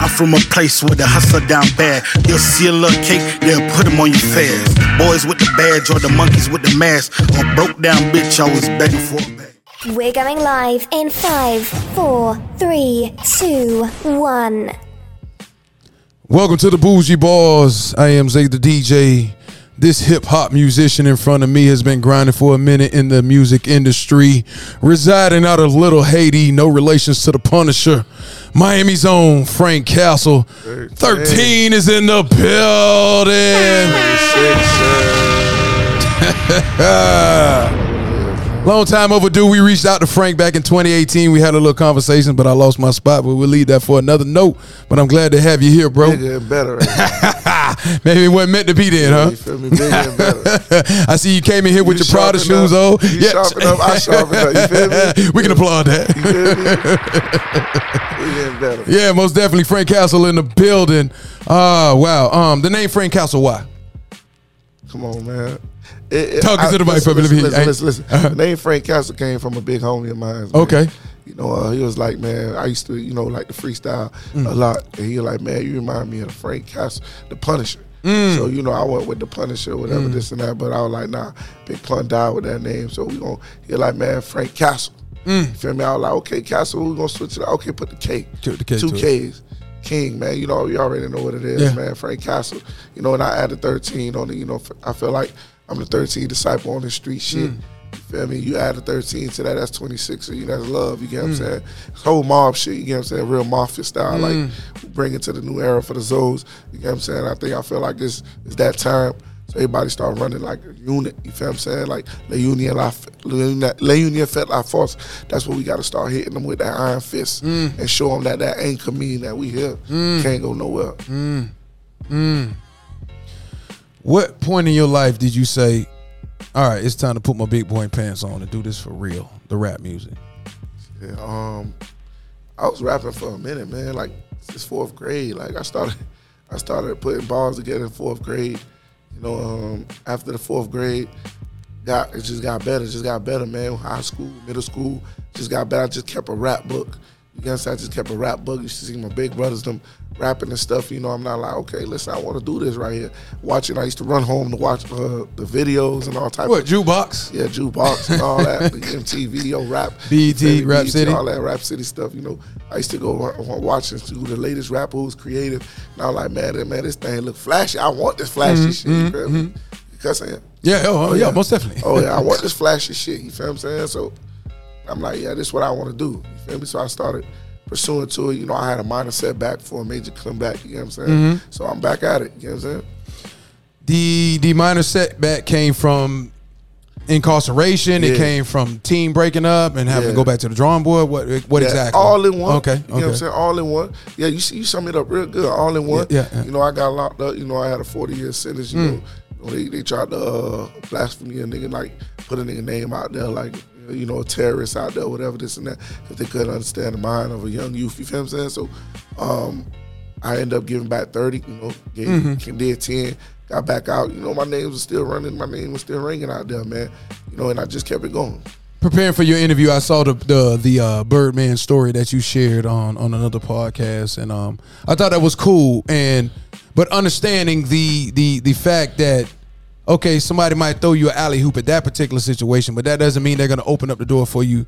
I'm from a place where the hustle down bad. You'll see a little cake, they'll put them on your fast. Boys with the badge or the monkeys with the mask. Or broke down bitch, always begging for a bag. We're going live in five, four, three, two, one. Welcome to the Bougie Barz. I am Xay the DJ. This hip hop musician in front of me has been grinding for a minute in the music industry, residing out of Little Haiti, no relations to the Punisher. Miami's own Frank Kastle. 13 is in the building. Long time overdue. We reached out to Frank back in 2018. We had a little conversation, but I lost my spot. But we'll leave that for another note. But I'm glad to have you here, bro. Bigger and better. Maybe it wasn't meant to be then, huh? You feel me? Bigger and better. I see you came in here with your Prada shoes on. You sharpen up, I sharpen up. You feel me? we can applaud that. You feel me? Bigger and better. Yeah, most definitely. Frank Kastle in the building. Oh, wow. Um, the name Frank Kastle, why? Come on, man. It, it, Talking to the mic, listen, listen, listen, listen, listen. Uh-huh. The name Frank Kastle came from a big homie of mine. man. Okay. You know, uh, he was like, man, I used to, you know, like the freestyle Mm. a lot. And he was like, man, you remind me of Frank Castle, the Punisher. Mm. So, you know, I went with the Punisher, whatever, this and that. But I was like, nah, Big Pun died with that name. So we going to, he was like, man, Frank Castle. Mm. You feel me? I was like, okay, Castle, we're going to switch it out. Okay, put the K. Put the K Two. K's. King, man, you know, you already know what it is, Yeah. man. Frank Kastle, you know, and I added 13 on it. You know, I feel like I'm the 13 disciple on the street shit. Mm. You feel me? You added 13 to that, that's 26. So you that's love. You get what I'm Mm. saying? This whole mob shit. You get what I'm saying? Real mafia style, like mm. bring it to the new era for the Zoes. You get what I'm saying? I think I feel like it's it's that time. So everybody start running like a unit. You feel what I'm saying? Like La Union, La, La Union, La Union Fait La Force. That's what we got to start hitting them with that iron fist mm. and show them that that ain't mean that we here. Mm. Can't go nowhere. What point in your life did you say, all right, it's time to put my big boy pants on and do this for real, the rap music? Yeah, um, I was rapping for a minute, man. Like it's fourth grade. Like I started, I started putting bars together in fourth grade. You know, um, after the fourth grade, got it just got better. Just got better, man. High school, middle school, just got better. I just kept a rap book. You I just kept a rap bug. You should see my big brothers them rapping and stuff. You know, I'm not like, okay, listen, I want to do this right here. Watching, I used to run home to watch uh, the videos and all type What, of jukebox? yeah, jukebox and all that, the MTV, yo, rap, BET? Rap BET, City. all that Rap City stuff. You know, I used to go wa- wa- watch and see who the latest rapper who's creative. And I was like, man, man, this thing look flashy. I want this flashy Mm-hmm, shit. You feel me? Because Yeah, oh, oh, yeah, most definitely. oh yeah, I want this flashy shit. You feel what I'm saying? So I'm like, yeah, this is what I want to do. You feel me? So I started pursuing to it. You know, I had a minor setback for a major comeback. You know what I'm saying? Mm-hmm. So I'm back at it. You know what I'm saying? The the minor setback came from incarceration. It came from team breaking up and having to go back to the drawing board. What what Yeah, exactly? All in one. Okay. You know what I'm saying? All in one. Yeah, you see, you sum it up real good. All in one. Yeah, yeah, yeah. You know, I got locked up. You know, I had a 40 year sentence. You know, know, they, they tried to uh, blasphemy a nigga, like put a nigga name out there, like you know, a terrorist out there, whatever this and that, because they couldn't understand the mind of a young youth. You feel what I'm saying? So, um, I ended up giving back 30. You know, gave, Mm-hmm. did 10. Got back out, you know. My name was still running. My name was still ringing out there, man. You know, and I just kept it going. Preparing for your interview, I saw the the the uh, Birdman story that you shared on on another podcast, and um, I thought that was cool. And but understanding the the the fact that okay, somebody might throw you an alley hoop at that particular situation, but that doesn't mean they're going to open up the door for you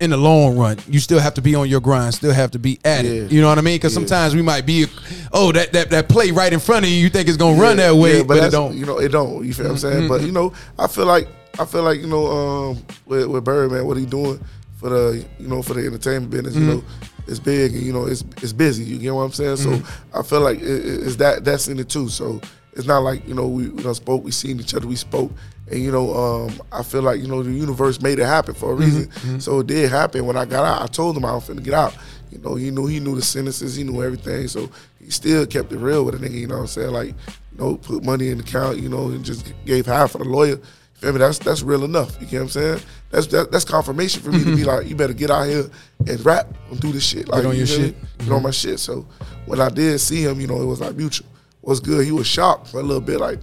in the long run. You still have to be on your grind, still have to be at it. You know what I mean? Because Yeah. sometimes we might be, oh, that that that play right in front of you, you think it's gonna run that way, yeah, but, it don't. You know, it don't. You feel what I'm saying? Mm-hmm. But you know, I feel like I feel like you know, um, with, with Birdman, what he doing for the you know for the entertainment business, you know, mm-hmm. it's big and you know it's it's busy. You get what I'm saying? So mm-hmm. I feel like it- it's that that's in it too. So it's not like you know we we done spoke, we seen each other, we spoke. And you know, um, I feel like you know the universe made it happen for a mm-hmm, reason. Mm-hmm. So it did happen. When I got out, I told him I was finna get out. You know, he knew he knew the sentences, he knew everything. So he still kept it real with a nigga. You know what I'm saying? Like, you know, put money in the account. You know, and just gave half for the lawyer. You feel me? That's that's real enough. You get what I'm saying? That's that, that's confirmation for me to be mm-hmm. like, you better get out here and rap and do this shit. Like, on you your me? shit. Get on my shit. So when I did see him, you know, it was like mutual. What's good? He was shocked for a little bit, like,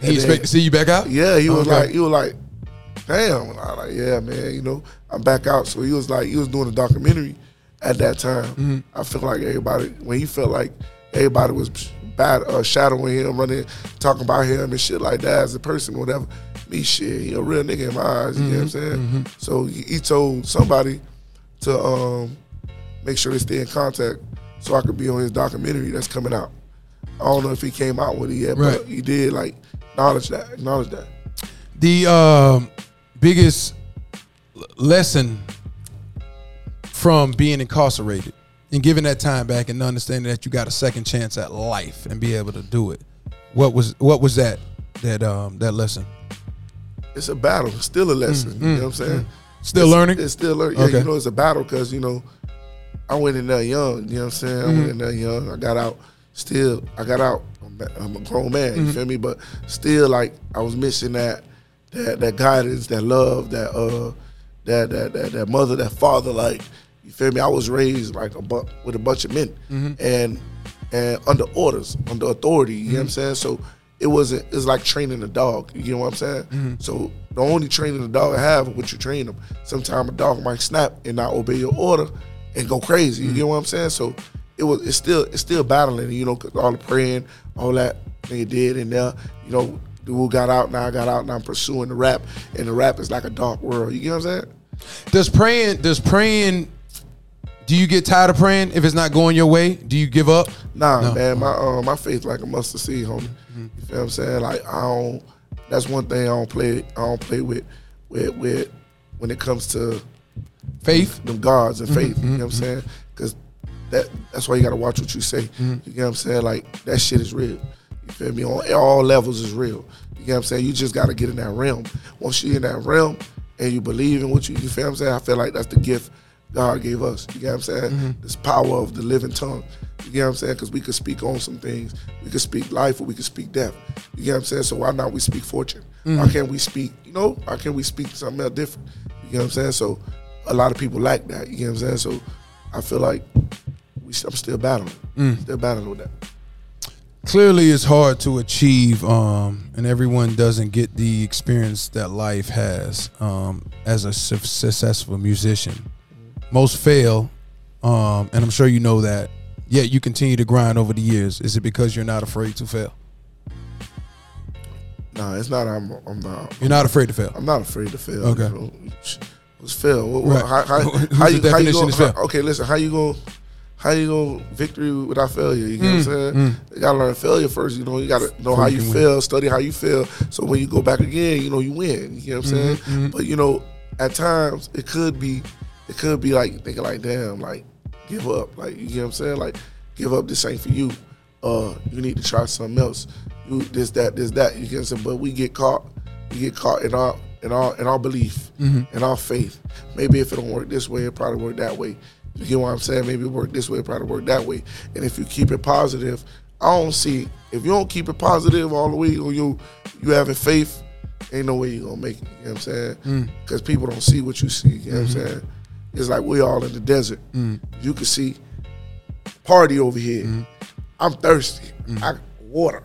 he expect then- to see you back out? yeah, he was Okay. like, he was like, damn. And I was like, yeah, man, you know, I'm back out. So he was like, he was doing a documentary at that time. I feel like everybody when he felt like everybody was bad uh, shadowing him, running, talking about him and shit like that as a person, whatever. Me shit, he a real nigga in my eyes. You know what I'm saying? So he, he told somebody to um, make sure they stay in contact so I could be on his documentary that's coming out. I don't know if he came out with it yet, Right. but he did like acknowledge that, acknowledge that. The um, biggest lesson from being incarcerated and giving that time back and understanding that you got a second chance at life and be able to do it. What was what was that that um that lesson? It's a battle, it's still a lesson. you know what I'm saying? Still It's- learning. It's still learning. Yeah, Okay. you know, it's a battle because you know, I went in there young. You know what I'm saying? I Mm-hmm. went in there young. I got out. Still, I got out. I'm a grown man. Mm-hmm. You feel me? But still, like I was missing that that that guidance, that love, that uh, that that that, that mother, that father. Like you feel me? I was raised like a bu- with a bunch of men, Mm-hmm. and and under orders, under authority. You know Mm-hmm. what I'm saying? So it wasn't. It's like training a dog. You know what I'm saying? Mm-hmm. So the only training a dog have is what you train them. Sometimes a dog might snap and not obey your order and go crazy. You get what I'm saying? So it was. It's still. It's still battling. You know, 'cause all the praying, all that they did and there. You know, dude got out. Now I got out. Now I'm pursuing the rap, and the rap is like a dark world. You get what I'm saying? Does praying does praying do you get tired of praying if it's not going your way? Do you give up? Nah, No. man, my um, my faith like a mustard seed, homie. Mm-hmm. You feel what I'm saying? Like I don't. That's one thing I don't play. I don't play with, with, with when it comes to Faith? them gods and mm-hmm, faith. You know what I'm mm-hmm. saying? That that's why you gotta watch what you say. Mm-hmm. You know what I'm saying? Like that shit is real. You feel me? On all levels is real. You know what I'm saying? You just gotta get in that realm. Once you're in that realm and you believe in what you, you feel what I'm saying? I feel like that's the gift God gave us. You know what I'm saying? Mm-hmm. This power of the living tongue. You know what I'm saying? Because we could speak on some things. We could speak life or we could speak death. You know what I'm saying? So why not we speak fortune? Why mm-hmm. can't we speak, you know, why can't we speak something else different? You know what I'm saying? So a lot of people like that. You know what I'm saying? So I feel like we, I'm still battling. Still battling with that. Clearly it's hard to achieve um and everyone doesn't get the experience that life has um as a su- successful musician. Most fail um and I'm sure you know that. Yet you continue to grind over the years. Is it because you're not afraid to fail? Nah, it's not. I'm. I'm not. You're not afraid to fail. I'm not afraid to fail. Okay. You know? Fail? What, Right. how, how, how the you, how you definition gonna, is fail? how- okay, listen. How you going How you gonna victory without failure? You know Mm, what I'm saying? You gotta learn failure first. You know, you gotta know how you you feel, study how you feel. So when you go back again, you know you win. You know what I'm saying? Mm-hmm, But you know, at times it could be, it could be like thinking like, damn, like give up. Like you know what I'm saying? Like give up. This ain't for you. Uh, you need to try something else. You this that this that. You get what I'm saying? But we get caught. We get caught in our in our in our belief, in our faith. Maybe if it don't work this way, it probably work that way. You get what I'm saying? Maybe work this way, probably work that way. And if you keep it positive, I don't see if you don't keep it positive all the way, or you you having faith, ain't no way you gonna make it. You know what I'm saying? Mm. Because people don't see what you see. You know what I'm mm-hmm. saying? It's like we all in the desert. Mm. You can see party over here. Mm-hmm. I'm thirsty. Mm-hmm. I water.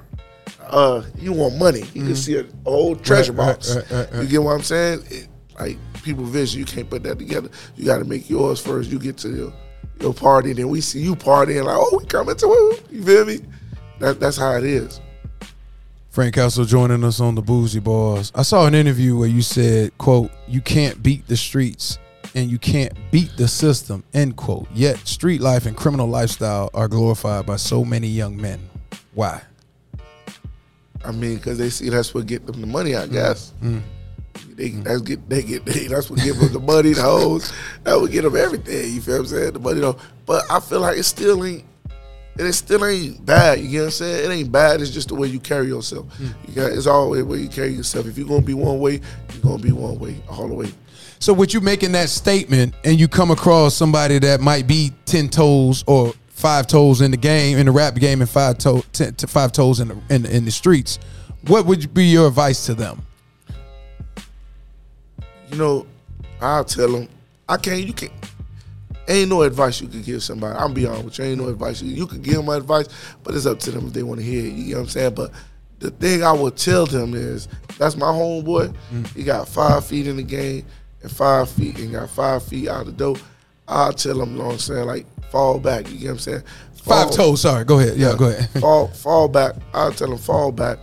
Uh, you want money? You can see a whole treasure Right, box. right, right. You get what I'm saying? It, like people vision, you can't put that together. You got to make yours first. You get to your, your party, then we see you partying like, oh, we coming to it. You feel me? That, that's how it is. Frank Kastle joining us on the Bougie Barz. I saw an interview where you said, quote, you can't beat the streets and you can't beat the system, end quote. Yet street life and criminal lifestyle are glorified by so many young men. Why? I mean, because they see that's what get them the money. I guess mm-hmm. They that's get they get they, that's what give them the money, the hoes. That would get them everything. You feel what I'm saying? The money though. But I feel like it still ain't. It still ain't bad. You get what I'm saying? It ain't bad. It's just the way you carry yourself. Hmm. You got it's always the way you carry yourself. If you're gonna be one way, you're gonna be one way all the way. So with you making that statement and you come across somebody that might be 10 toes or five toes in the game, in the rap game and five, toe, ten, to five toes in the, in, the- in the streets, what would be your advice to them? You know, I'll tell them, I can't, you can't, ain't no advice you can give somebody. I'm be honest with you, ain't no advice. You, you can give them advice, but it's up to them if they want to hear it. You know what I'm saying? But the thing I would tell them is, that's my homeboy. He got five feet in the game and five feet, and got five feet out of the door. I'll tell them, you know what I'm saying, like fall back. You get what I'm saying? Five toes. Sorry. Go ahead. Yeah. Go ahead. fall fall back. I'll tell him fall back.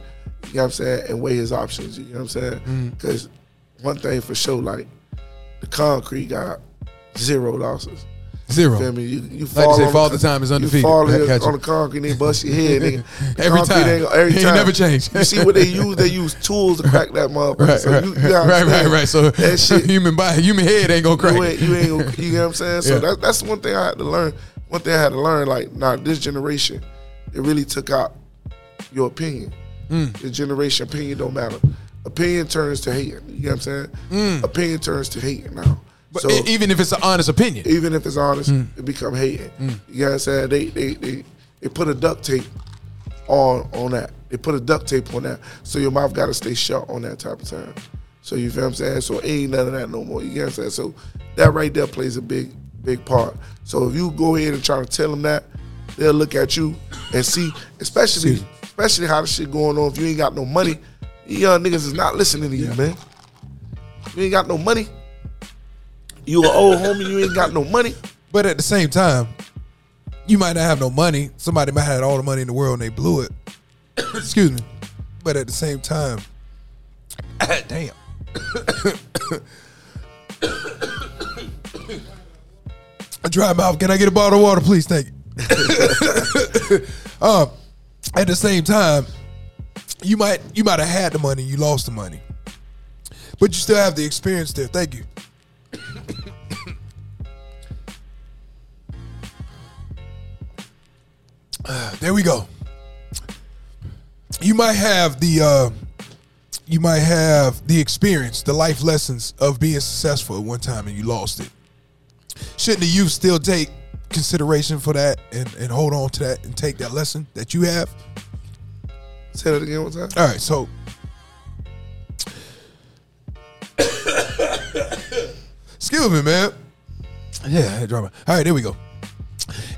You know what I'm saying, and weigh his options. You know what I'm saying? Mm. One thing for sure, like the concrete got zero losses. Zero. Feel me? You, you Like fall you say, on fall the, the time is undefeated. You fall in, you. on the concrete, they bust your head. Nigga. Every time. ain't every time. never change. You see what they use? They use tools to crack that motherfucker. Right, so right, you, you gotta right, right, right. So that shit human body, human head ain't gonna crack. you ain't, you ain't gonna, you know what I'm saying? So Yeah. that, that's one thing I had to learn. One thing I had to learn, like, nah, this generation, it really took out your opinion. Mm. Generation opinion don't matter. Opinion turns to hate. You know what I'm saying? Opinion turns to hate now. Mm. But so even if it's an honest opinion, even if it's honest, Mm. it become hating. You know what I'm saying? They they they they put a duct tape on on that. They put a duct tape on that. So your mouth gotta stay shut on that type of time. So you feel what I'm saying? So ain't none of that no more. You get what I'm saying? So that right there plays a big, big part. So if you go ahead and try to tell them that, they'll look at you and see, especially especially how the shit going on. If you ain't got no money, you young niggas is not listening to you, man. You ain't got no money. You an old homie, you ain't got no money. But at the same time, you might not have no money. Somebody might have all the money in the world and they blew it. Excuse me. But at the same time, damn. a dry mouth. Can I get a bottle of water, please? Thank you. um, at the same time, you might you might have had the money, you lost the money, but you still have the experience there. Thank you. there we go. You might have the uh, you might have the experience, the life lessons of being successful at one time and you lost it. Shouldn't the youth still take consideration for that and, and hold on to that and take that lesson that you have? Say that again one time. All right, so excuse me, man. Yeah, I had drama. All right, there we go.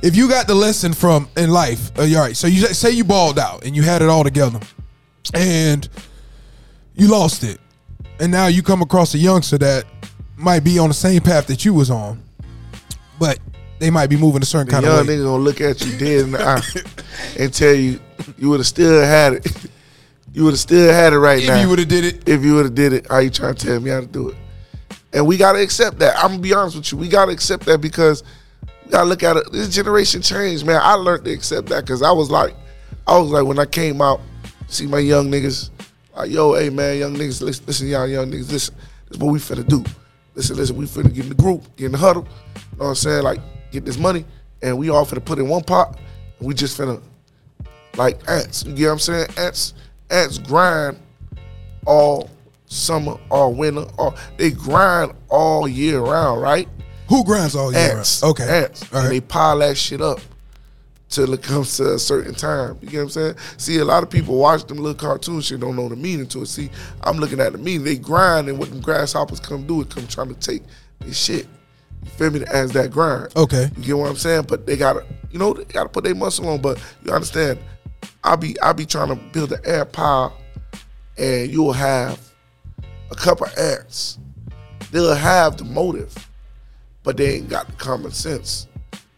If you got the lesson from in life, uh, all right. So you say you balled out and you had it all together, and you lost it, and now you come across a youngster that might be on the same path that you was on, but they might be moving a certain The kind young of way. Young nigga gonna look at you dead in the eye and tell you you would have still had it. You would have still had it right if now. If you would have did it, if you would have did it, are you trying to tell me how to do it? And we gotta accept that. I'm gonna be honest with you. We gotta accept that because we gotta look at it. This generation changed, man. I learned to accept that because I was like, I was like when I came out, see my young niggas, like, yo, hey man, young niggas, listen, listen y'all young niggas, listen, this is what we finna do. Listen, listen, we finna get in the group, get in the huddle, you know what I'm saying? Like, get this money, and we all finna put in one pot, and we just finna like ants. You get what I'm saying? Ants, ants grind all summer, all winter, all they grind all year round, right? Who grinds all year? Ants. round? Okay, Ants. All And they pile that shit up till it comes to a certain time. You get what I'm saying? See, a lot of people watch them little cartoon shit, don't know the meaning to it. See, I'm looking at the meaning. They grind and what them grasshoppers come do, it come trying to take this shit. You feel me? As that grind. Okay. You get what I'm saying? But they gotta, you know, they gotta put their muscle on. But you understand, I be I'll be trying to build an air pile, and you'll have a couple ants. They'll have the motive, but they ain't got the common sense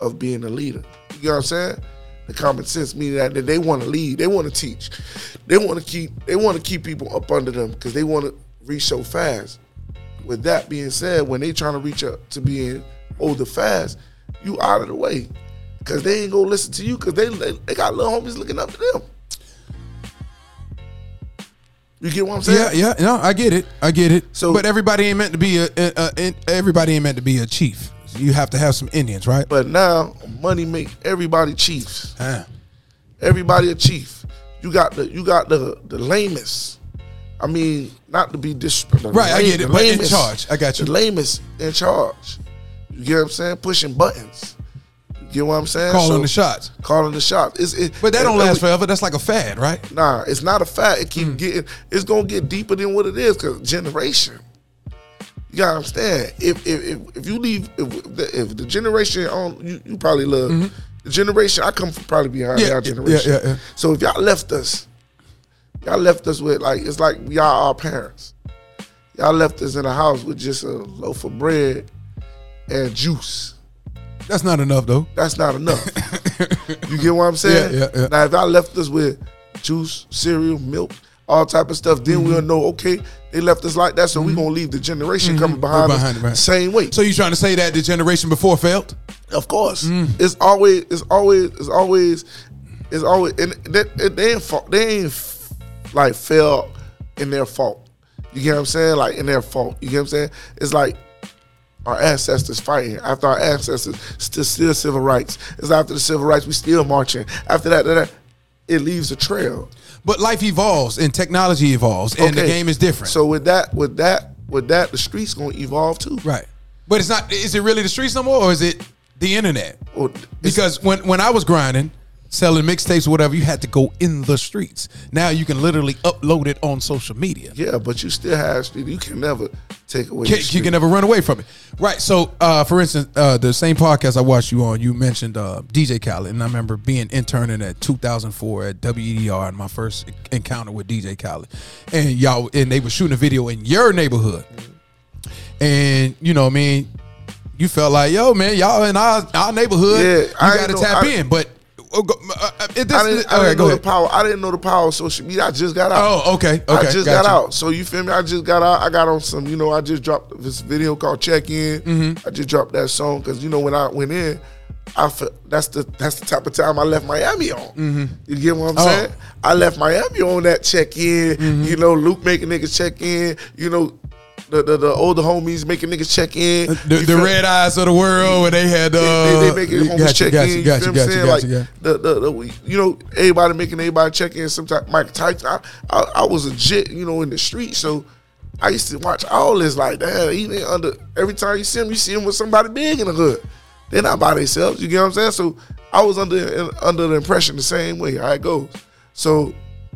of being a leader. You know what I'm saying? The common sense meaning that that they want to lead, they want to teach, they want to keep, they want to keep people up under them because they want to reach so fast. With that being said, when they trying to reach up to being older fast, you out of the way because they ain't gonna listen to you because they, they they got little homies looking up to them. You get what I'm saying? yeah, yeah, no, I get it, I get it. So- but everybody ain't meant to be a, a, a, a- everybody ain't meant to be a chief. You have to have some Indians, right? But now money make everybody chiefs. Ah. Everybody a chief. You got the you got the the lamest. I mean, not to be disrespectful. Right, I get it, but in charge. I got you. The lamest in charge. You get what I'm saying? Pushing buttons. You know what I'm saying? Calling So- the shots. Calling the shots. It's, it, But that don't and- and last we- forever. That's like a fad, right? Nah, it's not a fad. It Mm. getting. It's gonna get deeper than what it is because generation. You gotta understand. If if if, if you leave, if the, if the generation on you, you probably love the generation. I come from probably behind Mm-hmm. Yeah, our yeah, generation. yeah, yeah. So if y'all left us, y'all left us with like it's like y'all our parents. Y'all left us in a house with just a loaf of bread and juice. That's not enough though. That's not enough. you get what I'm saying? Yeah, yeah, yeah. Now, if I left us with juice, cereal, milk, all type of stuff, then Mm-hmm. we'll know. Okay, they left us like that, so we're gonna leave the generation coming behind, Behind us it, right. the same way. So you trying to say that the generation before failed? Of course, Mm. it's always, it's always, it's always, it's always, and they, they, they ain't fault, they ain't like failed in their fault. You get what I'm saying? Like in their fault. You get what I'm saying? It's like our ancestors fighting. After our ancestors, still, still civil rights. It's after the civil rights, we still marching. After that, that, it leaves a trail. But life evolves and technology evolves and the game is different. So with that, with that, with that, the streets gonna evolve too. right. But it's not. Is it really the streets no more, or is it the internet? It's- Because when when I was grinding, selling mixtapes or whatever, you had to go in the streets. Now you can literally upload it on social media. yeah, but you still have street. You can never take away. Can, you can never run away from it. Right. So, uh, for instance, uh, the same podcast I watched you on, you mentioned uh, DJ Khaled, and I remember being interning at 2004 at WEDR, and my first encounter with DJ Khaled, and y'all, and they were shooting a video in your neighborhood, and you know, what I mean, you felt like, yo, man, y'all in our our neighborhood, Yeah, you I got to know- tap I- in, but. Uh, go- uh, uh, it- this- I didn't, I okay, didn't go know the power. I didn't know the power of social media. I just got out. Oh, okay, I okay, just got got out. So you feel me? I just got out. I got on some. You know, I just dropped this video called Check In. Mm-hmm. I just dropped that song because you know when I went in, I felt that's the that's the type of time I left Miami on. You get what I'm Oh. saying? I left Miami on that check in. Mm-hmm. You know, Luke making niggas check in. You know. The, the, the older homies making niggas check in. The, the red eyes of the world, where they had uh, they, they, they making homies got you, check got in. you, You, you, what I'm saying? like the, the, the you know everybody making everybody check in. Sometimes Mike Tyson, I, I, I was legit, you know, in the street. So I used to watch all this. Like, damn, he under every time you see him, you see him with somebody big in the hood. They're not by themselves. You get what I'm saying? So I was under under the impression the same way. It goes. So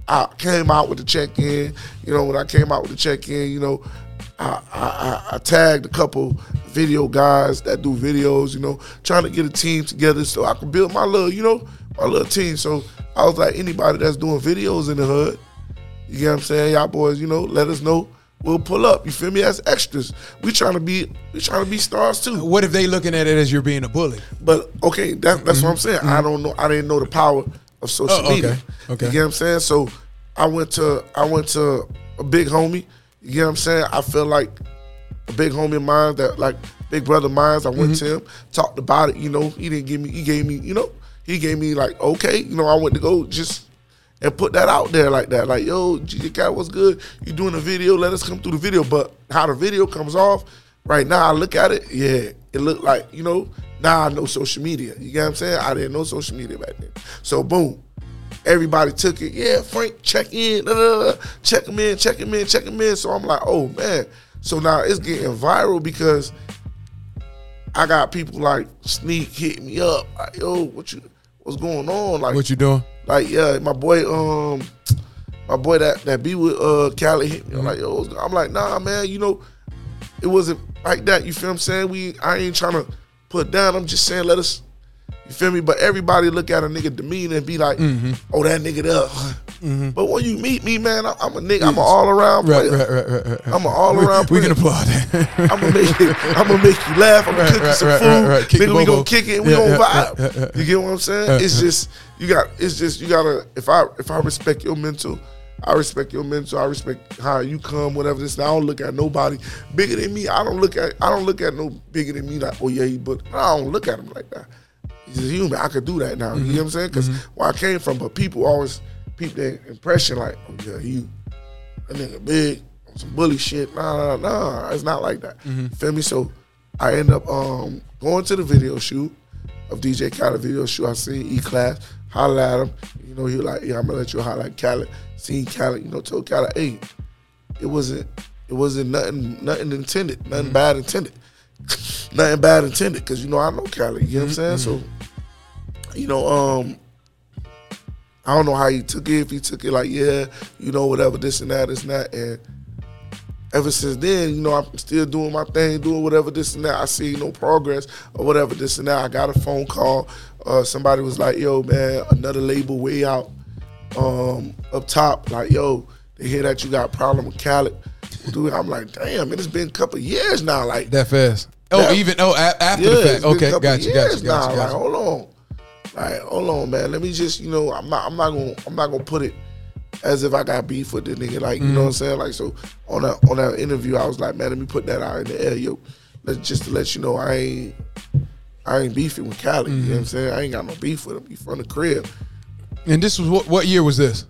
I came out with the check in. You know, when I came out with the check in, you know, I, I, I, tagged a couple video guys that do videos, you know, trying to get a team together so I can build my little, you know, my little team. So I was like, anybody that's doing videos in the hood, you get what I'm saying? Y'all boys, you know, let us know. We'll pull up. You feel me? As extras. We trying to be we trying to be stars too. What if they looking at it as you're being a bully? But okay, that, that's what I'm saying. I don't know. I didn't know the power of social Mm-hmm. Oh, okay. media. Okay. You get what I'm saying? So I went to I went to a big homie. You get what I'm saying? I feel like a big homie of mine that like big brother of mine. I went mm-hmm. to him, talked about it. You know, he didn't give me. He gave me. You know, he gave me like okay. You know, I went to go just and put that out there like that. Like yo, GG Cat, what's good? You doing a video? Let us come through the video. But how the video comes off right now, I look at it. Yeah, it looked like you know. Now I know social media. You get what I'm saying? I didn't know social media back then. So boom. Everybody took it. Yeah, Frank, check in. da, check him in, check him in, check him in. So I'm like, oh man. So now it's getting viral because I got people like sneak hitting me up. Like, yo, what you what's going on? Like What you doing? like yeah, my boy, um, my boy that that be with uh Cali hit me. I'm like, yo, I'm like, nah, man, you know, it wasn't like that. You feel what I'm saying? We I ain't trying to put down. I'm just saying, let us. You feel me? But everybody look at a nigga demeanor and be like, Mm-hmm. oh, that nigga there. But when you meet me, man, I- I'm a nigga. I'm an all around Right, player. right, right, right, right. I'm an all around We player. can applaud that. I'm gonna make it. I'm gonna make you laugh. I'm gonna Right, cook you right, some right, food. right, Nigga, we gonna kick it. We Yeah, gonna yeah, vibe. yeah. You get what I'm saying? It's just you got. It's just you gotta. If I if I respect your mental, I respect your mental. I respect how you come. Whatever this. I don't look at nobody bigger than me. I don't look at. I don't look at no bigger than me. Like oh yeah, he but I don't look at him like that. He's a human. I could do that now. You know mm-hmm. what I'm saying? Because mm-hmm. where I came from, but people always peep their impression like oh yeah, he a nigga big on some bully shit. Nah, nah, nah. It's not like that. Mm-hmm. Feel me? So I end up um, going to the video shoot of DJ Khaled video shoot. I seen E Class, holla at him. You know, he was like, yeah, I'm gonna let you holla at Khaled. Seen Khaled, you know, told Khaled, hey, it wasn't it wasn't nothing nothing intended, nothing bad intended. nothing bad intended, cause you know I know Khaled, you know what I'm saying? So, you know, um, I don't know how he took it. If he took it like, yeah, you know, whatever, this and that, this and that. And ever since then, you know, I'm still doing my thing, doing whatever, this and that. I see no progress or whatever, this and that. I got a phone call. Uh, somebody was like, yo, man, another label way out um, up top. Like, yo, they hear that you got a problem with Khaled. Dude, I'm like, damn, it has been a couple years now. Like, that fast. Oh, Yeah. even oh a- after Yeah, the fact. Okay, gotcha, years gotcha, now. gotcha, Like, gotcha. hold on, like, hold on, man. Let me just, you know, I'm not, I'm not gonna, I'm not gonna put it as if I got beef with the nigga. Like, you Mm-hmm. know what I'm saying? Like, so on that, on that interview, I was like, man, let me put that out in the air, yo. Let just to let you know, I ain't, I ain't beefing with Khaled. You know what Mm-hmm. I'm saying? I ain't got no beef with him. He from the crib, And this was what what year was this?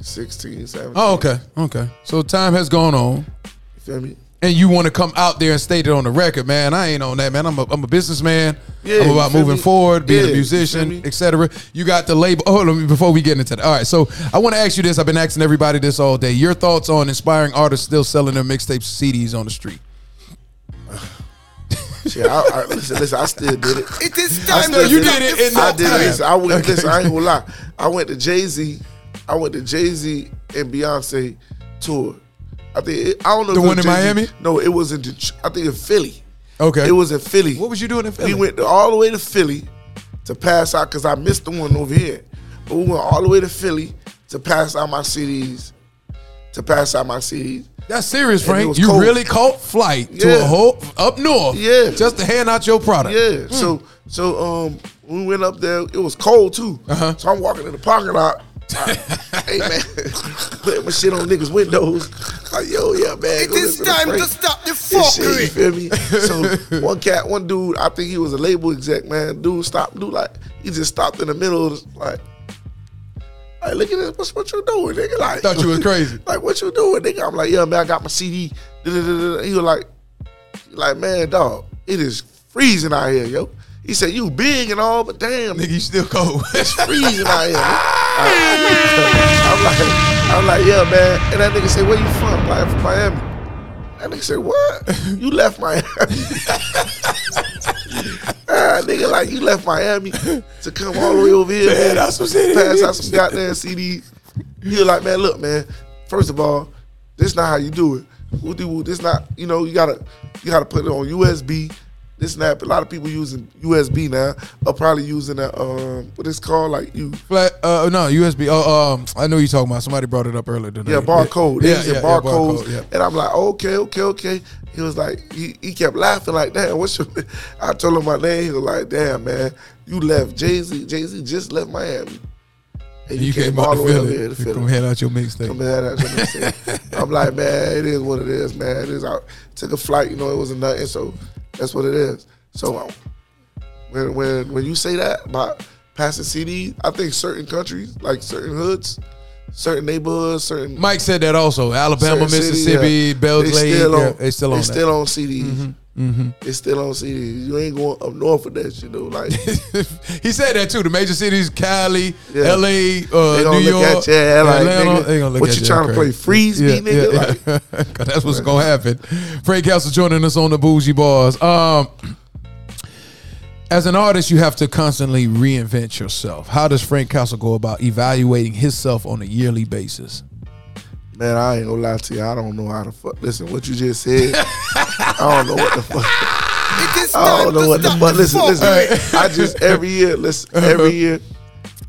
16, 17. Oh, okay, okay. So time has gone on. You feel me? and you want to come out there and state it on the record, man, I ain't on that, man. I'm a, I'm a businessman. Yeah, I'm about moving me? forward, being Yeah, a musician, feel me? etc. You got the label. Oh, let me before we get into that. All right, so I want to ask you this. I've been asking everybody this all day. Your thoughts on inspiring artists still selling their mixtapes, CDs on the street? Shit, I, I, listen, listen, I still did it. It is I time still you stop did it the in that I did time. this. I went. Okay. Listen, I ain't gonna lie. I went to Jay Z. I went to Jay Z and Beyonce tour. I think it, I don't know The if it one was in. Miami? No, it was in. Det- I think in Philly. Okay. It was in Philly. What was you doing in Philly? We went all the way to Philly to pass out because I missed the one over here. But we went all the way to Philly to pass out my CDs. To pass out my CDs. That's serious, Frank. You cold. really caught flight to a whole up north, Yeah. just to hand out your product. Yeah. So so um we went up there, it was cold too. Uh-huh. So I'm walking in the parking lot. I- hey man, putting my shit on niggas' windows. Like yo, yeah man. It go is listen to time to stop the This shit, you feel me? So one cat, one dude, I think he was a label exec, man. Dude stopped, dude like he just stopped in the middle of the, like, like look at this, what's what you doing, nigga? Like Thought you was crazy. like what you doing, nigga? I'm like, yeah, man, I got my CD. Da-da-da-da. He was like, like, man, dog, it is freezing out here, yo. He said, you big and all, but damn, Nigga, you still cold. it's freezing out here. I'm like, I'm like, yeah, man. And that nigga said, where you from? I'm like, from Miami. That nigga said, what? You left Miami? ah, nigga, like, you left Miami to come all the way over here, man. out some CDs. Pass out some goddamn CDs. He was like, man, look, man. First of all, this not how you do it. This not, you know, you gotta, you gotta put it on USB. This and that. A lot of people using USB now are probably using that, um, what it's called, like you, Flat, uh, no, USB. Oh, um, I know you talking about. Somebody brought it up earlier today. Yeah, barcode. Yeah, Yeah, yeah, yeah, barcodes. barcode, yeah. And I'm like, okay, okay, okay. He was like, he, he kept laughing like, damn, what's your I told him my name. He was like, damn, man, you left Jay Z. Jay Z just left Miami. And You came out to over Philly. here to You Philly. Come head out your mixtape. Come here, that's what I'm. I'm like, man, it is what it is, man. It is. I took a flight, you know, it wasn't nothing, so that's what it is. So um, when when when you say that about passing CD, I think certain countries, like certain hoods, certain neighborhoods, certain Mike said that also. Alabama, certain cities, Mississippi, yeah, Belgrade. they still yeah, on, they still on they still on CDs. They still on CDs. You ain't going up north for that shit, know. Like he said that too. The major cities, Cali, Yeah. L.A., uh, New York, you yeah, like, Atlanta. nigga, They gonna look what at you you trying to play freeze me, nigga? Like, 'Cause that's what's gonna happen. Frank Kastle joining us on the Bougie Barz. Um, as an artist, you have to constantly reinvent yourself. How does Frank Kastle go about evaluating himself on a yearly basis? Man, I ain't gonna lie to you. I don't know how to fuck. Listen, what you just said. I don't know what the fuck. It is I don't know what the fuck. Listen, listen. fuckery. I just every year, listen, every year,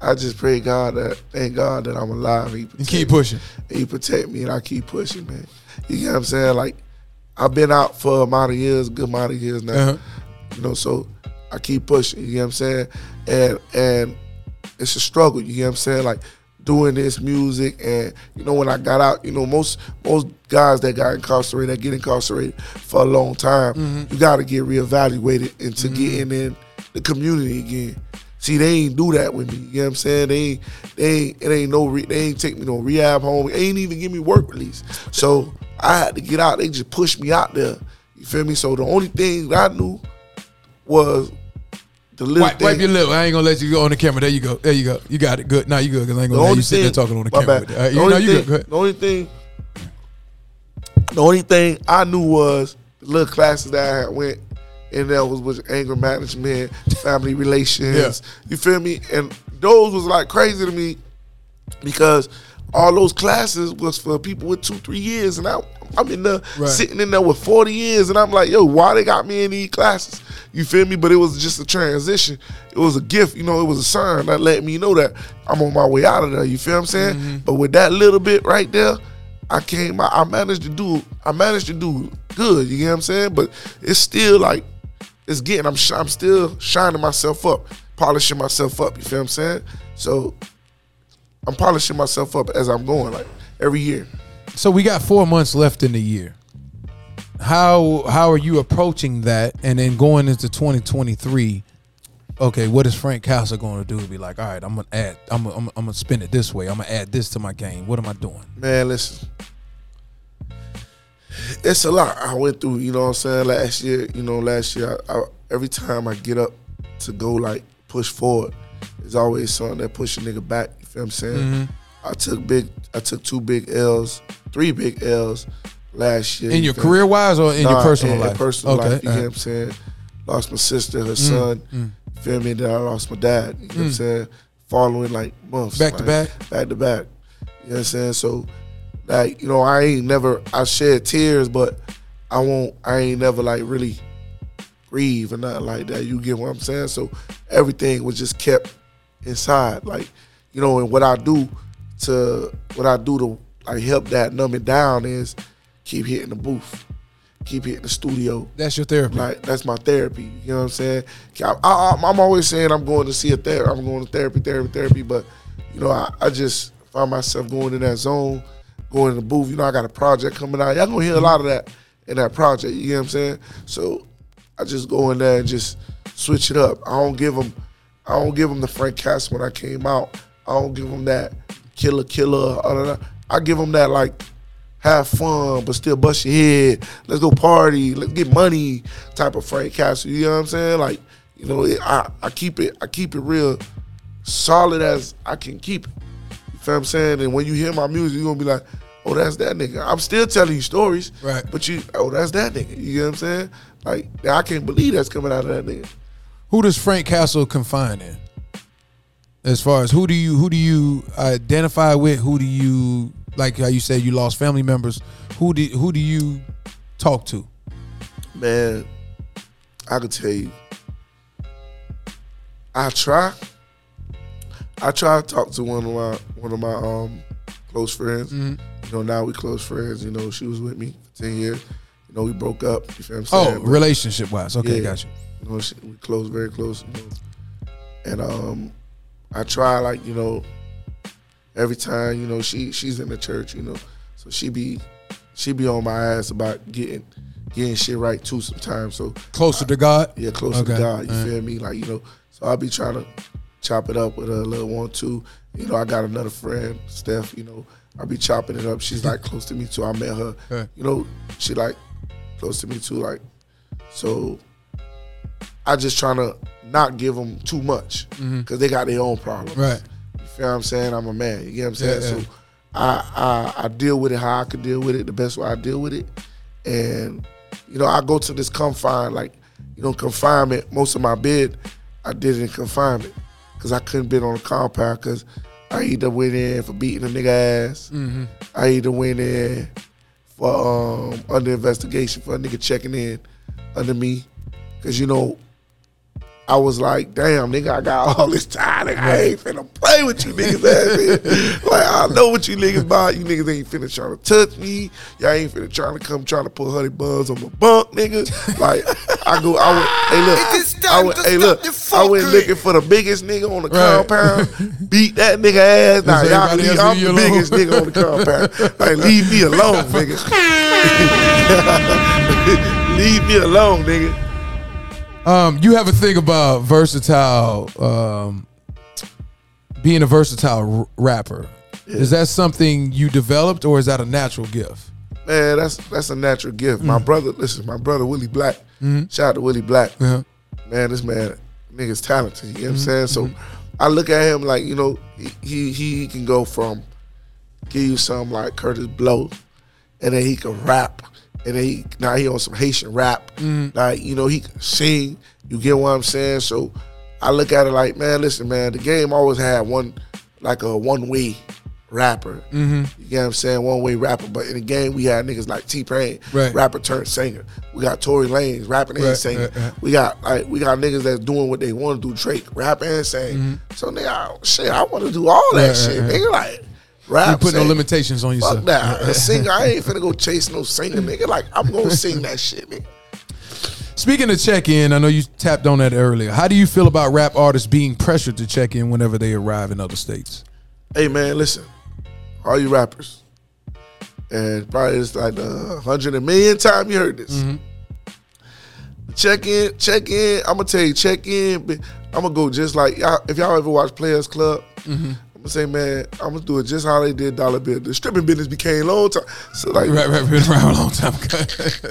I just pray God that thank God that I'm alive. He And protect keep me. pushing. He protect me, and I keep pushing, man. You get what I'm saying? Like I've been out for a amount of years, good amount of years now. Uh-huh. You know, so I keep pushing. You get what I'm saying? And and it's a struggle. You get what I'm saying? Like doing this music, and you know, when I got out, you know, most most guys that got incarcerated, that get incarcerated for a long time, mm-hmm. you got to get reevaluated into getting in the community again. See, they ain't do that with me. You know what I'm saying? They ain't, they ain't, it ain't no, re, they ain't take me no rehab home. They ain't even give me work release. So I had to get out. They just pushed me out there. You feel me? So the only thing that I knew was the little Wipe, wipe your lip. I ain't gonna let you go on the camera. There you go. There you go. You got it. Good. Now you good because I ain't the gonna let only you sit thing there talking on the camera. bad. with it. All right, The you only thing- good. Go ahead. The only thing, the only thing I knew was the little classes that I had went in there was with anger management, family relations. You feel me? And those was like crazy to me because all those classes was for people with two, three years, and I, I'm in there Right. sitting in there with 40 years, and I'm like, yo, why they got me in these classes? You feel me? But it was just a transition. It was a gift, you know. It was a sign that let me know that I'm on my way out of there. You feel what I'm saying? Mm-hmm. But with that little bit right there, I came out, I managed to do, I managed to do good. You get what I'm saying? But it's still like, it's getting. I'm, sh- I'm still shining myself up, polishing myself up. You feel what I'm saying? So I'm polishing myself up as I'm going, like every year. So we got four months left in the year. How how are you approaching that? And then going into 2023, okay, what is Frank Kastle going to do? Be like, all right, I'm gonna add, I'm gonna, I'm, I'm gonna spin it this way. I'm gonna add this to my game. What am I doing? Man, listen. It's a lot I went through, you know what I'm saying? Last year, you know, last year, I, I, every time I get up to go like push forward, there's always something that push a nigga back. You feel what I'm saying? Mm-hmm. I took big, I took two big L's, three big L's last year. In you your career wise or in your personal in- life? In personal okay. life, you get right. what I'm saying? Lost my sister, her mm, son. You feel me? Then I lost my dad. You know what I'm mm. saying? Following like months. Back to back? Back to back. You know what I'm saying? So like, you know, I ain't never I shed tears, but I won't I ain't never like really grieve or nothing like that. You get what I'm saying? So everything was just kept inside. Like, you know, and what I do to what I do to like help that numb it down is keep hitting the booth. Keep hitting the studio. That's your therapy. Like that's my therapy. You know what I'm saying? I, I, I'm always saying I'm going to see a therapy. I'm going to therapy, therapy, therapy. But you know, I, I just find myself going in that zone, going in the booth. You know, I got a project coming out. Y'all gonna hear a lot of that in that project. You know what I'm saying? So I just go in there and just switch it up. I don't give them, I don't give them the Frank Cass when I came out. I don't give them that killer, killer. Uh, I give them that like have fun, but still bust your head. Let's go party. Let's get money. Type of Frank Kastle. You know what I'm saying? Like, you know, it, I I keep it I keep it real solid as I can keep it. You feel what I'm saying? And when you hear my music, you're gonna be like, oh, that's that nigga. I'm still telling you stories. Right. But you, oh, that's that nigga. You know what I'm saying? Like, I can't believe that's coming out of that nigga. Who does Frank Kastle confine in? As far as who do you who do you identify with? Who do you like? How you say you lost family members? Who do who do you talk to? Man, I could tell you. I try. I try to talk to one of my one of my um close friends. You know, now we close friends. You know, she was with me for ten years. You know, we broke up. You feel what I'm Oh, saying? But, relationship wise. Okay, Yeah. got you. you know, she, we close very close. You know, and um, I try like you know, every time you know she she's in the church. You know, so she be she be on my ass about getting getting shit right too sometimes. So Closer to God. yeah, closer Okay, to God. You alright. feel me? Like you know, so I'll be trying to chop it up with a little one too. You know, I got another friend, Steph. You know, I'll be chopping it up. She's like close to me too. I met her. Right. You know, she like close to me too. Like, so I just trying to not give them too much because they got their own problems. Mm-hmm. Right. You feel what I'm saying? I'm a man. You get what I'm saying? Yeah, yeah. So I, I I deal with it how I could deal with it, the best way I deal with it. And, you know, I go to this confine, like, you know, confinement. Most of my bid, I did it in confinement. Cause I couldn't bid on a compound because I either went in for beating a nigga ass. Mm-hmm. I either went in for um under investigation for a nigga checking in under me. Cause you know, I was like, damn, nigga, I got all this time. Nigga, I ain't finna play with you niggas like, I know what you niggas about. You niggas ain't finna trying to touch me. Y'all ain't finna trying to come trying to put honey buns on my bunk, nigga. Like, I go, I went, hey, look. I went, hey, look. I went looking for the biggest nigga on the Right. compound, beat that nigga ass. Does y'all, leave, I'm the alone? biggest nigga on the compound. Like, leave me alone, nigga. leave me alone, nigga. Um, you have a thing about versatile, um, being a versatile r- rapper. Is that something you developed, or is that a natural gift? Man, that's that's a natural gift. My mm. brother, listen, my brother Willie Black. Mm-hmm. Shout out to Willie Black. Yeah. Man, this man, nigga's talented. You know what I'm mm-hmm. saying? So mm-hmm. I look at him like, you know, he he, he can go from give you something like Kurtis Blow, and then he can rap, and then he now he on some Haitian rap. Mm. Like, you know, he can sing. You get what I'm saying? So I look at it like, man, listen, man, the game always had one like a one way rapper. Mm-hmm. You get what I'm saying? One way rapper. But in the game we had niggas like T Pain, Right. rapper turned singer. We got Tory Lanez, rapping and Right, singing. right. We got like we got niggas that's doing what they want to do, Drake, rap and sing. Mm-hmm. So nigga, I- shit, I want to do all that shit. Nigga, like rap. You put no limitations on yourself. Fuck that. A singer, I ain't finna go chase no singer, nigga. Like I'm gonna sing that shit, nigga. Speaking of check in, I know you tapped on that earlier. How do you feel about rap artists being pressured to check in whenever they arrive in other states? Hey man, listen, all you rappers, and probably it's like the hundred and million time you heard this. Mm-hmm. Check in, check in. I'm gonna tell you, check in. I'm gonna go just like y'all, if y'all ever watch Players Club. Mm-hmm. I'm gonna say, man, I'm gonna do it just how they did Dollar Bill. The stripping business became long time. So like Rap, rap, been around a long time ago.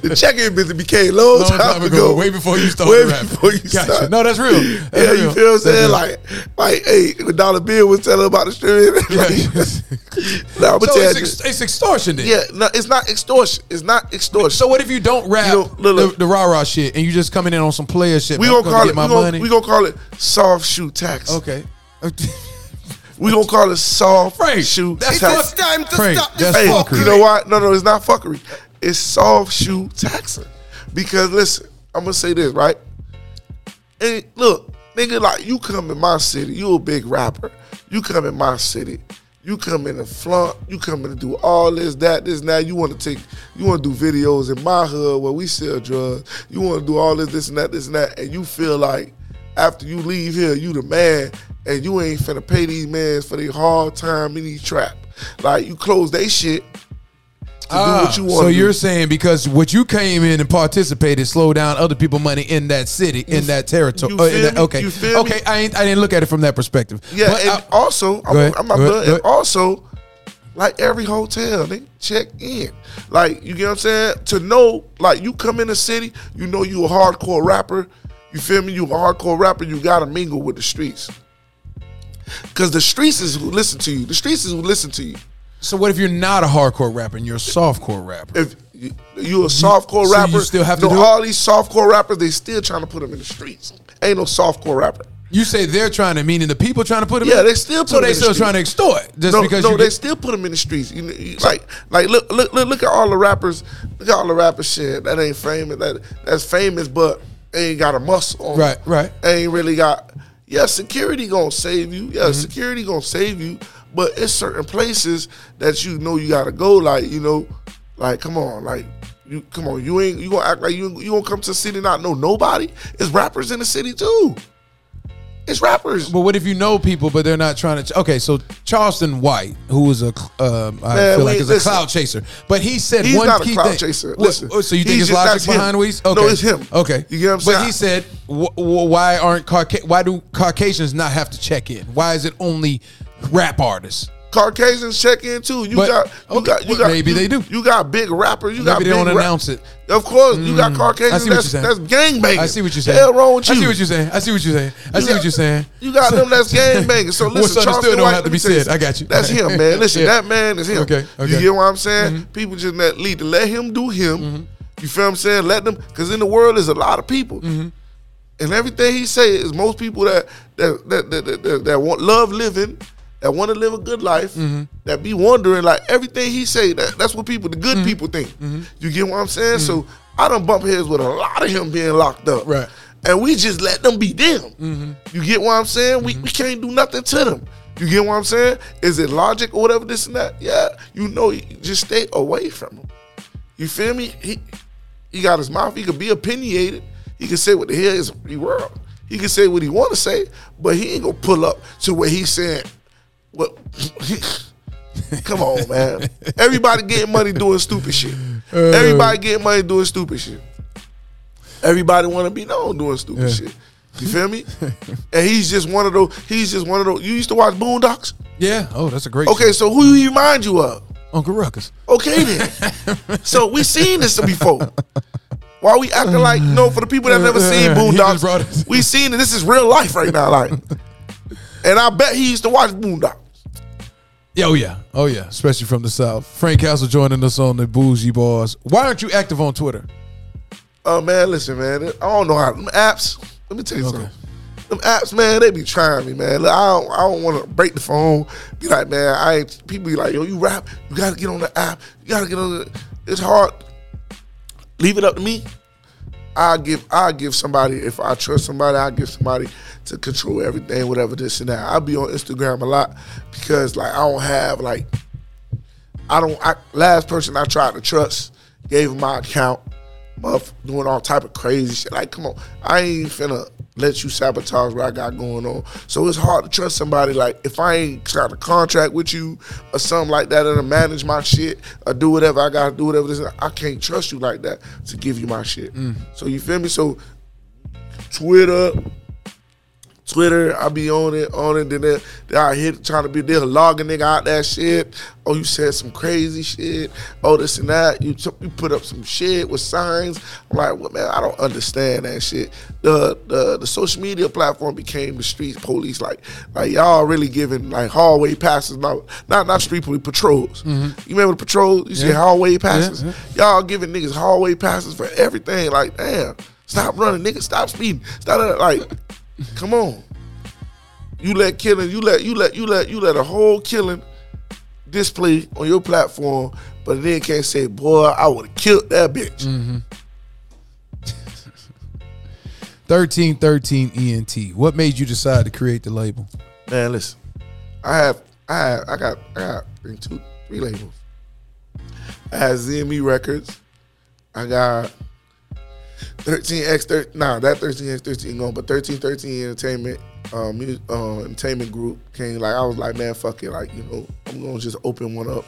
the check-in business became long, long time, ago. way before you started Way rapping. before you Gotcha. started. No, that's real. That's yeah, real. you feel what I'm saying? Like, like, hey, when Dollar Bill was telling about the stripping, like, nah, so it's, ex- it's extortion then. Yeah, no, it's not extortion. It's not extortion. So what if you don't rap You know, look, look. the, the rah rah shit and you just coming in on some player shit? we man, gonna call it. my We gonna, money. we gonna call it soft shoe tax. okay. We gonna call it soft Frank, shoe that's tax. fuck- time to Frank, stop this Hey, fuckery. you know what? No, no, it's not fuckery. It's soft shoe taxing. Because listen, I'm gonna say this right. And look, nigga, like you come in my city, you a big rapper. You come in my city. You come in and flaunt. You come in and do all this, that, this, and that. You want to take, you want to do videos in my hood where we sell drugs. You want to do all this, this, and that, this, and that, and you feel like after you leave here, you the man, and you ain't finna pay these mans for their hard time in these trap. Like you close they shit to do what you want. Ah, so you're saying because what you came in and participated slowed down other people money in that city, in that territory. you uh, in that- okay, You feel okay. me? I ain't, I didn't look at it from that perspective. Yeah, But and I- also, I'm, ahead, I'm not done. And also, like every hotel, they check in. Like you get what I'm saying? To know, like you come in the city, you know you a hardcore rapper. You feel me? You a hardcore rapper. You gotta mingle with the streets. Cause the streets is who listen to you. The streets is who listen to you. so what if you're not a hardcore rapper and you're a softcore rapper? If you, you a softcore so you rapper, still have to no, do it? all these softcore rappers, they still trying to put them in the streets. Ain't no softcore rapper. You say they're trying to, meaning the people trying to put them. Yeah, in? they still put So them they in the still street. trying to extort just no, because no, you they get- still put them in the streets. You, you- like, like look, look, look, look at all the rappers. Look at all the rappers shit that ain't famous. That that's famous, but ain't got a muscle. On Right, right. Ain't really got. Yeah, security gonna save you. Yeah, Mm-hmm. security gonna save you. But it's certain places that you know you gotta go. Like you know, like come on, like. You come on, you ain't you gonna act like you you gonna come to the city and not know nobody? It's rappers in the city too. It's rappers. But what if you know people, but they're not trying to? Okay, so Charleston White, who was a, um, I Man, feel like is a listen. cloud chaser, but he said He's one not a key cloud thing. chaser. What- Listen, oh, so you think he's it's just- logic that's him. behind Weez? No, Okay, it's him. Okay, You get what I'm saying? But saying? he said, wh- wh- why aren't Cauca- why do Caucasians not have to check in? Why is it only rap artists? Caucasians check in too. You But- got, you okay, got, you well, got. maybe you- they do. You got big rappers. You got Maybe they don't rap- announce it. Of course, you got mm. I Caucasians. That's that's saying. gang banging. I see what you're saying. Hell wrong with you? I see what you're saying. I see what you're saying. I see got- what you're saying. You got them that's gang banging. So What's listen, understood Charleston don't White, have to be said. I got you. That's him, man. Listen, Yeah. that man is him. Okay, okay. You get what I'm saying? Mm-hmm. People just let, need to let him do him. Mm-hmm. You feel what I'm saying? Let them, because in the world there's a lot of people. Mm-hmm. And everything he say is most people that that that that, that, that, that want love living, that want to live a good life, that be wondering like everything he say. That that's what people, the good mm-hmm. people think. Mm-hmm. You get what I'm saying? So mm-hmm. I don't bump heads with a lot of him being locked up. Right. And we just let them be them. You get what I'm saying? We, we can't do nothing to them. You get what I'm saying? Is it logic or whatever, this and that? Yeah. You know, you just stay away from him. You feel me? He he got his mouth. He could be opinionated. He can say what the hell is free world. He can say what he want to say, but he ain't gonna pull up to where he's saying, "What? Come on, man. Everybody getting money doing stupid shit. Uh. Everybody getting money doing stupid shit. Everybody want to be known doing stupid shit. You feel me? and he's just one of those. He's just one of those. You used to watch Boondocks. Yeah. Oh, that's a great. Okay, so who he remind you of? Uncle Ruckus. Okay then. so we seen this before. Why we acting like you know for the people that never seen He just brought Boondocks? We seen it. This is real life right now, like. And I bet he used to watch Boondocks. Yeah, oh yeah, oh yeah, especially from the south. Frank Kastle joining us on the Bougie Barz. Why aren't you active on Twitter? Oh man, listen, man. I don't know how them apps. Let me tell you something. Them apps, man, they be trying me, man. Look, I don't, I don't want to break the phone. Be like, man, I. People be like, yo, you rap, you gotta get on the app. You gotta get on the. It's hard. Leave it up to me. I give I give somebody if I trust somebody, I give somebody to control everything, whatever this and that. I'll be on Instagram a lot because like I don't have like I don't I last person I tried to trust gave my account, muff doing all type of crazy shit. Like, come on, I ain't finna let you sabotage what I got going on. So it's hard to trust somebody like if I ain't got a contract with you or something like that and to manage my shit or do whatever I gotta do, whatever this I can't trust you like that to give you my shit. Mm. So you feel me? So Twitter, Twitter, I be on it, on it. Then they, out here trying to be there, logging nigga out that shit. Oh, you said some crazy shit. Oh, this and that. You you put up some shit with signs. I'm like, well, man, I don't understand that shit. The the the social media platform became the street police. Like like y'all really giving like hallway passes, not not not street police patrols. Mm-hmm. You remember the patrols? You see hallway passes. yeah. Y'all giving niggas hallway passes for everything. Like, damn, stop running, nigga. Stop speeding. Stop. Like, come on. You let killing, you let you let you let you let a whole killing display on your platform, but then can't say, boy, I would have killed that bitch. Mm. 1313 ENT. What made you decide to create the label? Man, listen, I have, I have, I got, I got two, three labels. I have ZME Records. I got 13X, thir- nah, that 13X13 going, but 1313 Entertainment, um, uh, Entertainment Group came. Like I was like, man, fuck it, like you know, I'm gonna just open one up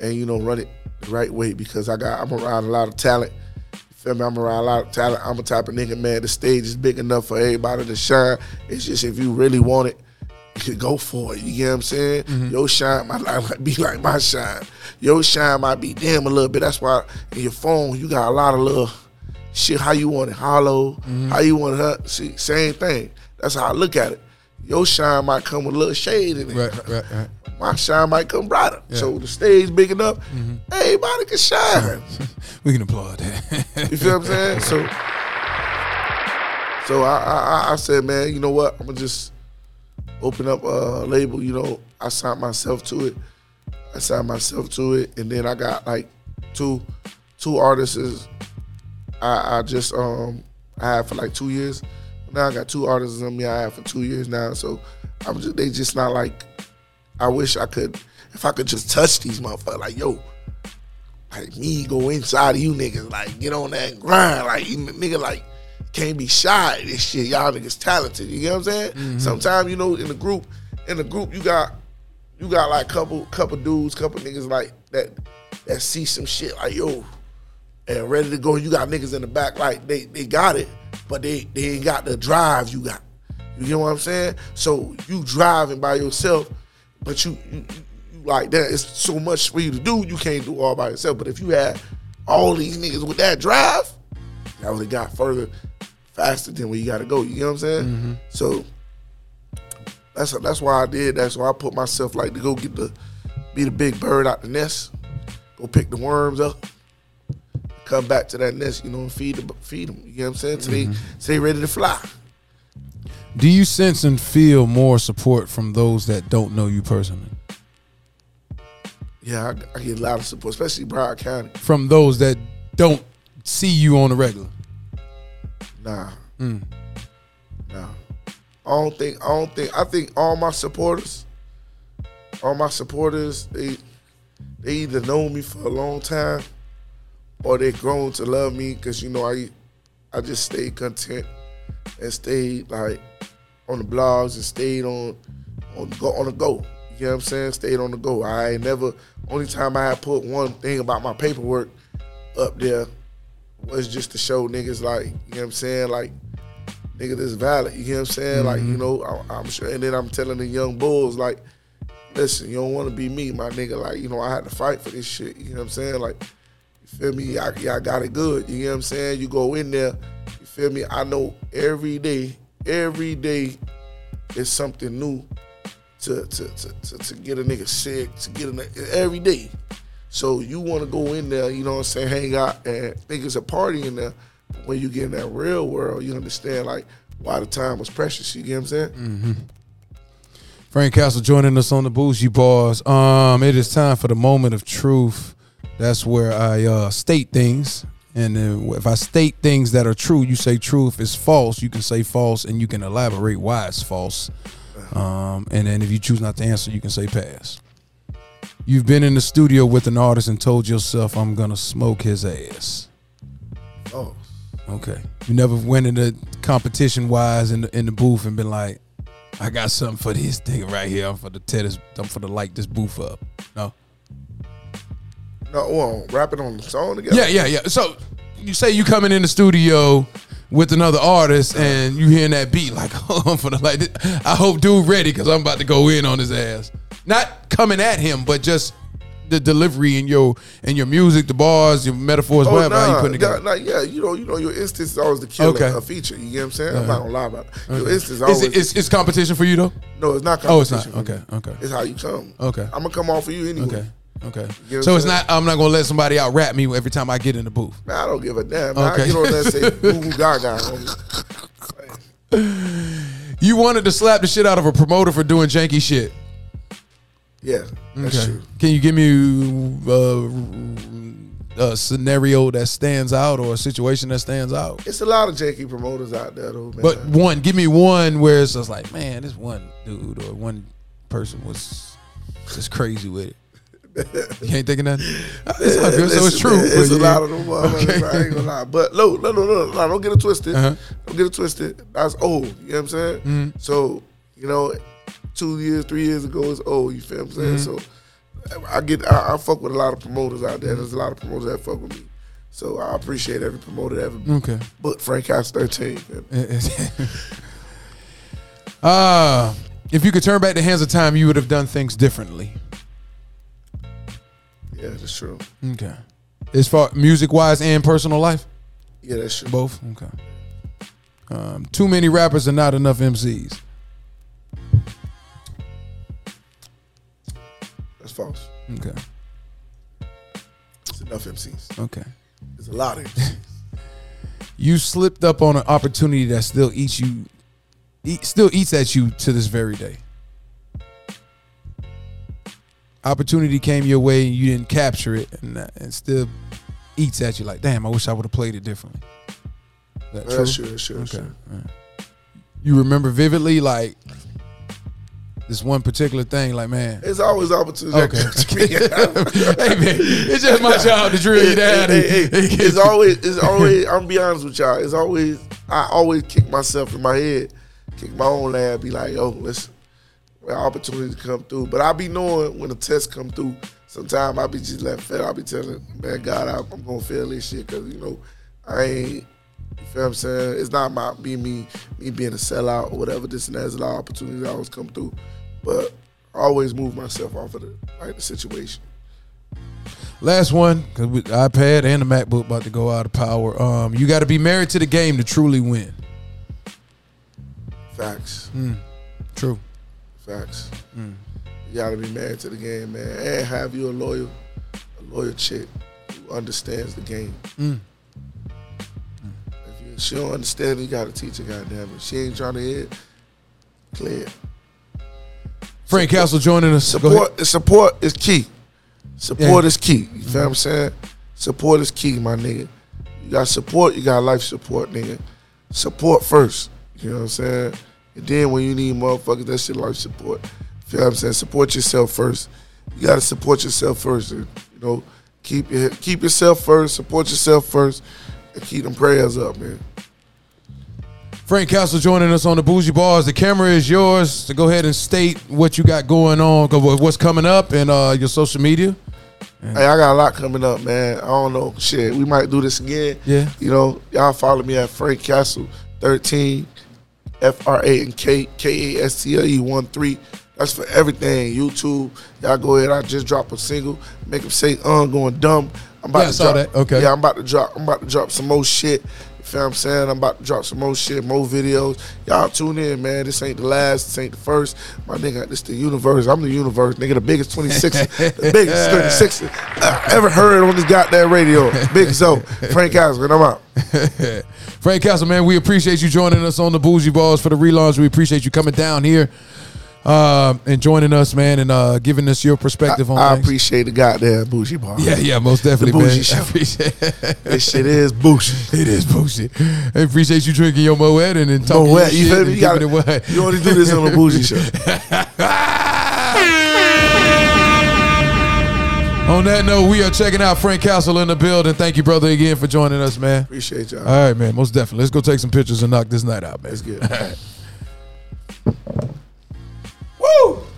and you know run it the right way because I got, I'm around a lot of talent. You feel me? I'm around a lot of talent. I'm a type of nigga, man. The stage is big enough for everybody to shine. It's just if you really want it, you could go for it. You get what I'm saying? Your shine might like- be like my shine. Your shine might be damn a little bit. That's why in your phone you got a lot of little shit. How you want it hollow? Mm-hmm. How you want it? See, same thing. That's how I look at it. Your shine might come with a little shade in it. Right, right, right. My shine might come brighter. So the stage big enough, mm-hmm. everybody can shine. We can applaud that. You feel what I'm saying? So, so I, I, I- I said, man, you know what? I'm gonna just open up a label. You know, I signed myself to it. I signed myself to it, and then I got like two, two artists. I, I just um I had for like two years. Now I got two artists on me. I have for two years now. So I'm just they just not like. I wish I could. If I could just touch these motherfuckers, like yo, like me go inside of you niggas, like get on that grind, like you nigga like can't be shy this shit. Y'all niggas talented. You know what I'm saying? Sometimes you know in the group, in the group you got you got like couple couple dudes, couple niggas like that that see some shit like yo and ready to go. You got niggas in the back like they they got it, but they they ain't got the drive you got. You get what I'm saying? So you driving by yourself, but you, you, you like that. It's so much for you to do. You can't do all by yourself. But if you had all these niggas with that drive, that would have got further faster than where you got to go. You get what I'm saying? Mm-hmm. So that's that's why I did. That's why I put myself like to go get the be the big bird out the nest, go pick the worms up, come back to that nest, you know, and feed them, feed them. You get what I'm saying? Till they, till they ready to fly. Do you sense and feel more support from those that don't know you personally? Yeah, I, I get a lot of support, especially Broward County. From those that don't see you on the regular? Nah, mm. nah. I don't think. I don't think. I think all my supporters, all my supporters, they they either know me for a long time, or they grown to love me because you know I I just stayed content and stayed like on the blogs and stayed on on the go on the go. You know what I'm saying? Stayed on the go. I ain't never. Only time I had put one thing about my paperwork up there was just to show niggas like you know what I'm saying like nigga this valid. You know what I'm saying? Like you mm-hmm. know I, I'm sure. And then I'm telling the young bulls like, listen, you don't want to be me, my nigga. Like you know I had to fight for this shit. You know what I'm saying? Like you feel me? Y'all, y'all got it good. You know what I'm saying? You go in there. You feel me? I know every day, every day is something new to to, to, to, to get a nigga sick, to get a nigga, every day. So you want to go in there, you know what I'm saying, hang out and think it's a party in there. But when you get in that real world, you understand like why the time was precious. You get what I'm saying? Frank Kastle joining us on the Bougie Barz. Um, it is time for the moment of truth. That's where I uh, state things And then if I state things that are true, you say true. If it's false, you can say false, and you can elaborate why it's false. Um, and then if you choose not to answer, you can say pass. You've been in the studio with an artist and told yourself, "I'm gonna smoke his ass." Oh, Okay. You never went in into competition wise in the in the booth and been like, I got something for this nigga right here. I'm for the tennis. I'm for the light this booth up. No. No, well, rapping on the song together. Yeah, yeah, yeah. So you say you coming in the studio with another artist and you hearing that beat like, oh, I'm for the light. I hope dude ready because I'm about to go in on his ass. Not coming at him, but just the delivery and your and your music, the bars, your metaphors, Oh, whatever how you nah, putting together. nah, nah, yeah, you know, you know, your instance is always the killer Okay. a feature. You get what I'm saying? I'm not gonna lie about it. Your instance Is always it, it's, it's competition for you though? no, it's not. Competition Oh, it's not. Okay, okay. It's how you come. Okay. I'm gonna come off for you anyway. Okay. Okay. You know so it's not. I'm not gonna let somebody out rap me every time I get in the booth. I don't give a damn. Okay. I get on and say goo gaga. You wanted to slap the shit out of a promoter for doing janky shit. Yeah, that's true. Can you give me uh, a scenario that stands out or a situation that stands out? It's a lot of janky promoters out there though, man. But one, give me one where it's just like, man, this one dude or one person was just crazy with it. You ain't thinking that? It's all good, so it's true. It's a lot of them. motherfuckers, I ain't gonna lie. But no, no, no, no, no. Don't get it twisted. Uh-huh. Don't get it twisted. That's old. You know what I'm saying? Mm-hmm. So you know, two years, three years ago is old. You feel what I'm saying? Mm-hmm. So I get, I, I fuck with a lot of promoters out there. There's a lot of promoters that fuck with me. So I appreciate every promoter that ever Okay. booked Frank House 13. man. uh, if you could turn back the hands of time, you would have done things differently. Yeah, that's true. Okay. As far music wise and personal life? Yeah, that's true. Both? Okay. Um, too many rappers and not enough MCs. That's false. Okay. It's enough MCs. Okay. There's a lot of MCs. You slipped up on an opportunity that still eats you, eat, still eats at you to this very day. Opportunity came your way and you didn't capture it, and and still eats at you like, damn, I wish I would have played it differently. Is that That's true. That's true. Okay. That's true. You remember vividly, like this one particular thing, like man. It's always opportunity. Okay. hey man, it's just my job to drill you down. Hey, hey, hey, it's always, it's always. I'm gonna be honest with y'all. It's always, I always kick myself in my head, kick my own lab, be like, yo, listen, when opportunities come through. But I be knowing when the tests come through. Sometimes I be just letting fail. I be telling, man, God, I, I'm gonna fail this shit because you know, I ain't. You feel what I'm saying? It's not about being me, me being a sellout or whatever. This and that. There's a lot of opportunities that always come through, but I always move myself off of the like the situation. Last one, because with iPad and the MacBook about to go out of power. Um, you got to be married to the game to truly win. Facts. True. Facts. Mm. You gotta be married to the game, man, and have you a loyal, a loyal chick who understands the game. Mm. If you, she don't understand, you gotta teach her. Goddamn it, she ain't trying to hear. Clear. Frank Kastle joining us. Support. Support is key. Support Yeah. is key. You feel what I'm mm-hmm. saying? Support is key, my nigga. You got support. You got life support, nigga. Support first. You know what I'm saying? And then when you need motherfuckers, that shit life support. Feel what I'm saying? Support yourself first. You gotta support yourself first. And, you know, keep your keep yourself first. Support yourself first, and keep them prayers up, man. Frank Kastle joining us on the Bougie Barz. The camera is yours to go ahead and state what you got going on, what's coming up, and uh, your social media. Hey, I got a lot coming up, man. I don't know. Shit, we might do this again. Yeah. You know, y'all follow me at Frank Kastle 13, F R A and K K A S T L E 1 3. That's for everything. YouTube. Y'all go ahead. I just dropped a single. Make them say, uh, going dumb. I'm about Yeah, to drop, that. Okay. Yeah, I'm about to drop. I'm about to drop some more shit. Feel I'm saying? I'm about to drop some more shit, more videos. Y'all tune in, man. This ain't the last. This ain't the first. My nigga, this the universe. I'm the universe, nigga. The biggest 26, the biggest 36 I ever heard on this goddamn radio. Big Zo, Frank Osmond. I'm out. Frank Kastle, man, we appreciate you joining us on the Bougie Barz for the relaunch. We appreciate you coming down here um, and joining us, man, and uh, giving us your perspective on I things. appreciate the goddamn bougie bar. Yeah, yeah, most definitely, bougie man. show. I appreciate This shit is bougie. It is bullshit. I appreciate you drinking your Moet and then talking Moet, you shit me? You, gotta, it you only do this on a bougie show. On that note, we are checking out Frank Kastle in the building. Thank you, brother, again for joining us, man. Appreciate y'all. All right, man. Most definitely. Let's go take some pictures and knock this night out, man. Let's get it. Woo!